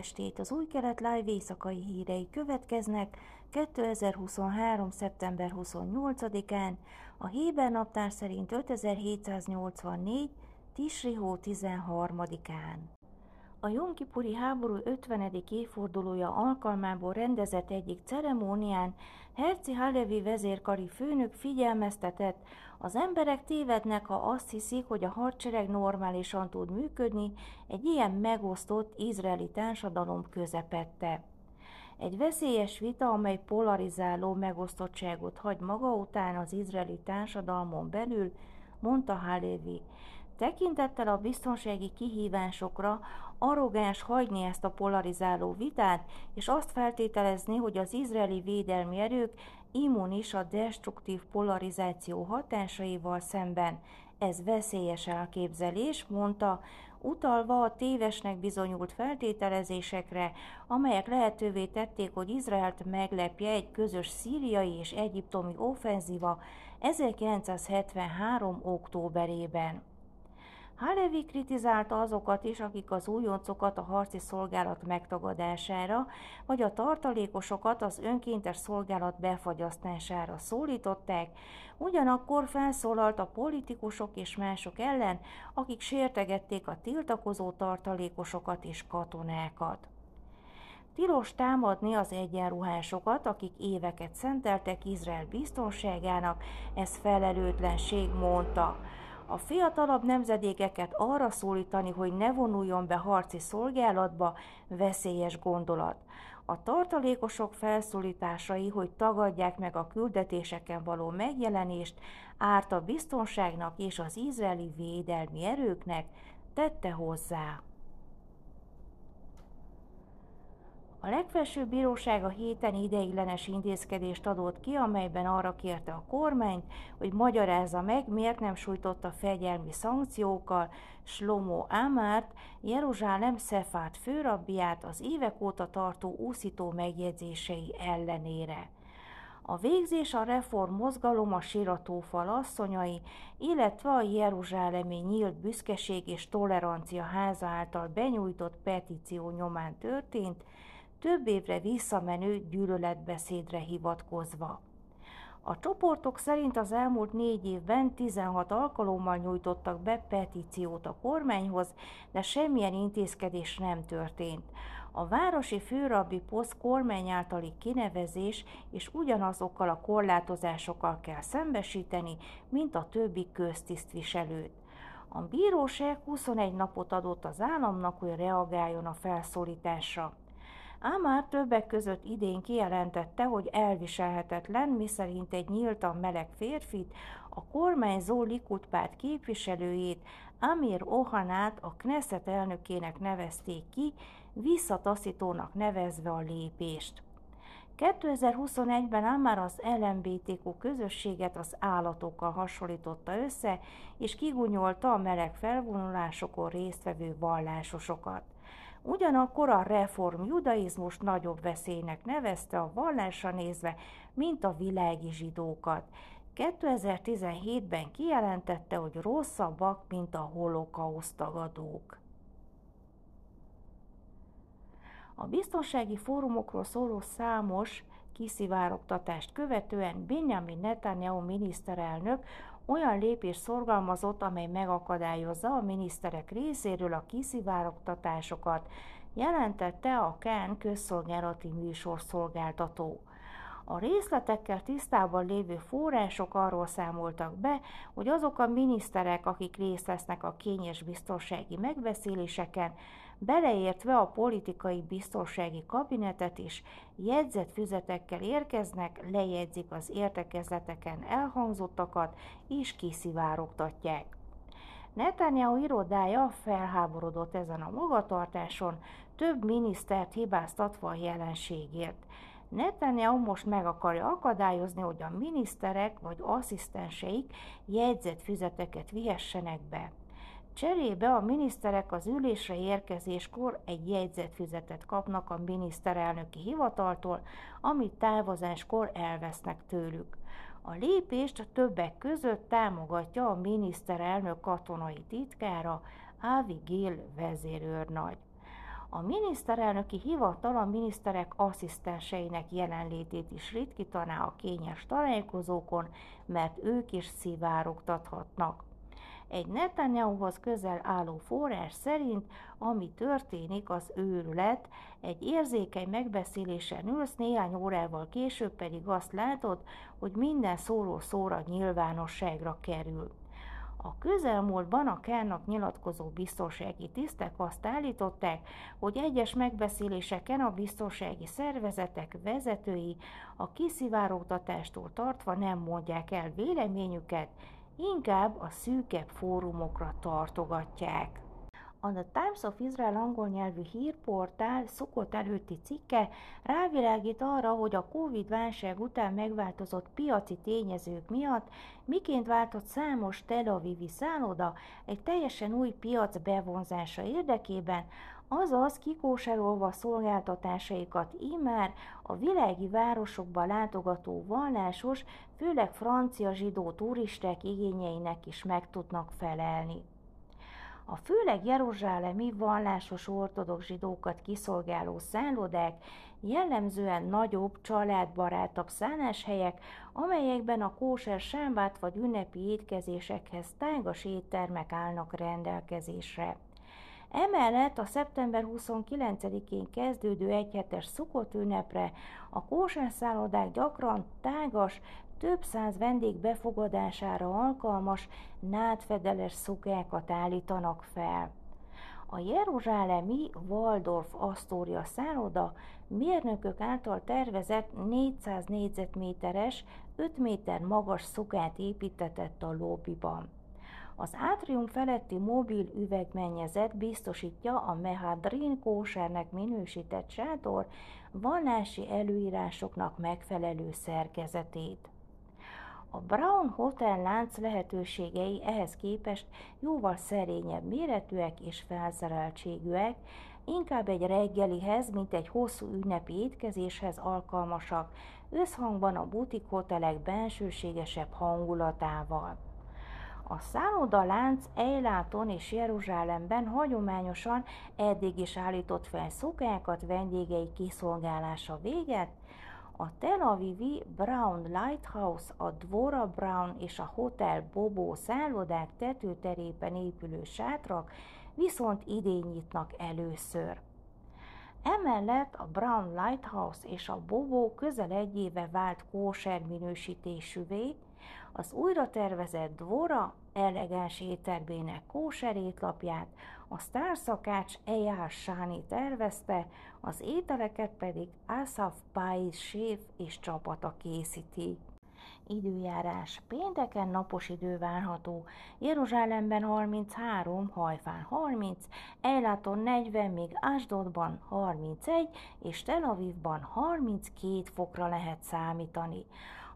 estét! Az új kelet live éjszakai hírei következnek 2023. szeptember 28-án, a Héber naptár szerint 5784. Tisri hó 13-án. A Jonkipuri háború 50. évfordulója alkalmából rendezett egyik ceremónián Herci Halevi vezérkari főnök figyelmeztetett, az emberek tévednek, ha azt hiszik, hogy a hadsereg normálisan tud működni egy ilyen megosztott izraeli társadalom közepette. Egy veszélyes vita, amely polarizáló megosztottságot hagy maga után az izraeli társadalmon belül, mondta Halevi. Tekintettel a biztonsági kihívásokra arrogáns hagyni ezt a polarizáló vitát, és azt feltételezni, hogy az izraeli védelmi erők immunis a destruktív polarizáció hatásaival szemben. Ez veszélyes elképzelés, mondta, utalva a tévesnek bizonyult feltételezésekre, amelyek lehetővé tették, hogy Izraelt meglepje egy közös szíriai és egyiptomi offenzíva 1973. októberében. Halevi kritizálta azokat is, akik az újoncokat a harci szolgálat megtagadására, vagy a tartalékosokat az önkéntes szolgálat befagyasztására szólították, ugyanakkor felszólalt a politikusok és mások ellen, akik sértegették a tiltakozó tartalékosokat és katonákat. Tilos támadni az egyenruhásokat, akik éveket szenteltek Izrael biztonságának, ez felelőtlenség, mondta a fiatalabb nemzedékeket arra szólítani, hogy ne vonuljon be harci szolgálatba, veszélyes gondolat. A tartalékosok felszólításai, hogy tagadják meg a küldetéseken való megjelenést, árt a biztonságnak és az izraeli védelmi erőknek, tette hozzá. A legfelsőbb bíróság a héten ideiglenes intézkedést adott ki, amelyben arra kérte a kormányt, hogy magyarázza meg, miért nem sújtotta fegyelmi szankciókkal Slomo Amárt, Jeruzsálem Szefát főrabbiát az évek óta tartó úszító megjegyzései ellenére. A végzés a reform mozgalom a siratófal asszonyai, illetve a Jeruzsálemi nyílt büszkeség és tolerancia háza által benyújtott petíció nyomán történt, több évre visszamenő gyűlöletbeszédre hivatkozva. A csoportok szerint az elmúlt négy évben 16 alkalommal nyújtottak be petíciót a kormányhoz, de semmilyen intézkedés nem történt. A városi főrabbi poszt kormány általi kinevezés és ugyanazokkal a korlátozásokkal kell szembesíteni, mint a többi köztisztviselőt. A bíróság 21 napot adott az államnak, hogy reagáljon a felszólításra. Ámár többek között idén kijelentette, hogy elviselhetetlen, miszerint egy nyíltan meleg férfit, a kormányzó Likud párt képviselőjét, Amir Ohanát a Knesset elnökének nevezték ki, visszataszítónak nevezve a lépést. 2021-ben ám már az LMBTQ közösséget az állatokkal hasonlította össze, és kigunyolta a meleg felvonulásokon résztvevő vallásosokat. Ugyanakkor a reform judaizmus nagyobb veszélynek nevezte a vallásra nézve, mint a világi zsidókat. 2017-ben kijelentette, hogy rosszabbak, mint a holokauszt tagadók. A biztonsági fórumokról szóló számos kiszivárogtatást követően Benjamin Netanyahu miniszterelnök olyan lépés szorgalmazott, amely megakadályozza a miniszterek részéről a kiszivárogtatásokat, jelentette a KEN közszolgálati műsorszolgáltató. A részletekkel tisztában lévő források arról számoltak be, hogy azok a miniszterek, akik részt vesznek a kényes biztonsági megbeszéléseken, beleértve a politikai biztonsági kabinetet is, jegyzett füzetekkel érkeznek, lejegyzik az értekezleteken elhangzottakat és kiszivárogtatják. Netanyahu irodája felháborodott ezen a magatartáson, több minisztert hibáztatva a jelenségért. Netanyahu most meg akarja akadályozni, hogy a miniszterek vagy asszisztenseik jegyzett füzeteket vihessenek be. Cserébe a miniszterek az ülésre érkezéskor egy jegyzetfüzetet kapnak a miniszterelnöki hivataltól, amit távozáskor elvesznek tőlük. A lépést többek között támogatja a miniszterelnök katonai titkára, Avi Gill vezérőrnagy. A miniszterelnöki hivatal a miniszterek asszisztenseinek jelenlétét is ritkítaná a kényes találkozókon, mert ők is szivárogtathatnak. Egy Netanyahuhoz közel álló forrás szerint, ami történik, az őrület, egy érzékeny megbeszélésen ülsz, néhány órával később pedig azt látod, hogy minden szóró szóra nyilvánosságra kerül. A közelmúltban a Kárnak nyilatkozó biztonsági tisztek azt állították, hogy egyes megbeszéléseken a biztonsági szervezetek vezetői a kiszivárogtatástól tartva nem mondják el véleményüket, inkább a szűkebb fórumokra tartogatják. A The Times of Israel angol nyelvű hírportál szokott előtti cikke rávilágít arra, hogy a Covid-válság után megváltozott piaci tényezők miatt miként váltott számos Tel Avivi szálloda egy teljesen új piac bevonzása érdekében, azaz kikóserolva szolgáltatásaikat immár a világi városokba látogató vallásos, főleg francia zsidó turisták igényeinek is meg tudnak felelni. A főleg jeruzsálemi vallásos ortodox zsidókat kiszolgáló szállodák jellemzően nagyobb, családbarátabb szálláshelyek, amelyekben a kóser sámbát vagy ünnepi étkezésekhez tágas éttermek állnak rendelkezésre. Emellett a szeptember 29-én kezdődő egyhetes szukott ünnepre a kóserszállodák gyakran tágas, több száz vendég befogadására alkalmas nádfedeles szukákat állítanak fel. A jeruzsálemi Waldorf Astoria szálloda mérnökök által tervezett 400 négyzetméteres, 5 méter magas szukát építetett a lobbyban. Az átrium feletti mobil üvegmennyezet biztosítja a Mehadrin kósernek minősített sátor vallási előírásoknak megfelelő szerkezetét. A Brown Hotel lánc lehetőségei ehhez képest jóval szerényebb méretűek és felszereltségűek, inkább egy reggelihez, mint egy hosszú ünnepi étkezéshez alkalmasak, összhangban a butik hotelek bensőségesebb hangulatával. A szállodalánc Eiláton és Jeruzsálemben hagyományosan eddig is állított fel szokákat vendégei kiszolgálása véget, a Tel Avivi Brown Lighthouse, a Dvora Brown és a Hotel Bobo szállodák tetőterében épülő sátrak viszont idén nyitnak először. Emellett a Brown Lighthouse és a Bobo közel egy éve vált kóser minősítésűvé, az újra tervezett Dvora elegáns éttermének kóser étlapját a sztárszakács Eyal Sáni tervezte, az ételeket pedig Asaf Pais séf és csapata készíti. Időjárás. Pénteken napos idő várható. Jeruzsálemben 33, Hajfán 30, Eilaton 40, még Asdodban 31, és Tel Avivban 32 fokra lehet számítani.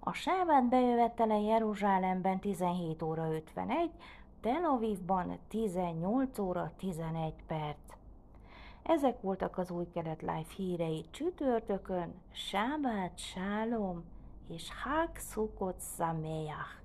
A sábát bejövetele Jeruzsálemben 17 óra 51, Tel Avivban 18 óra 11 perc. Ezek voltak az új kelet live hírei csütörtökön, sábát, sálom és hák szukot szaméjach.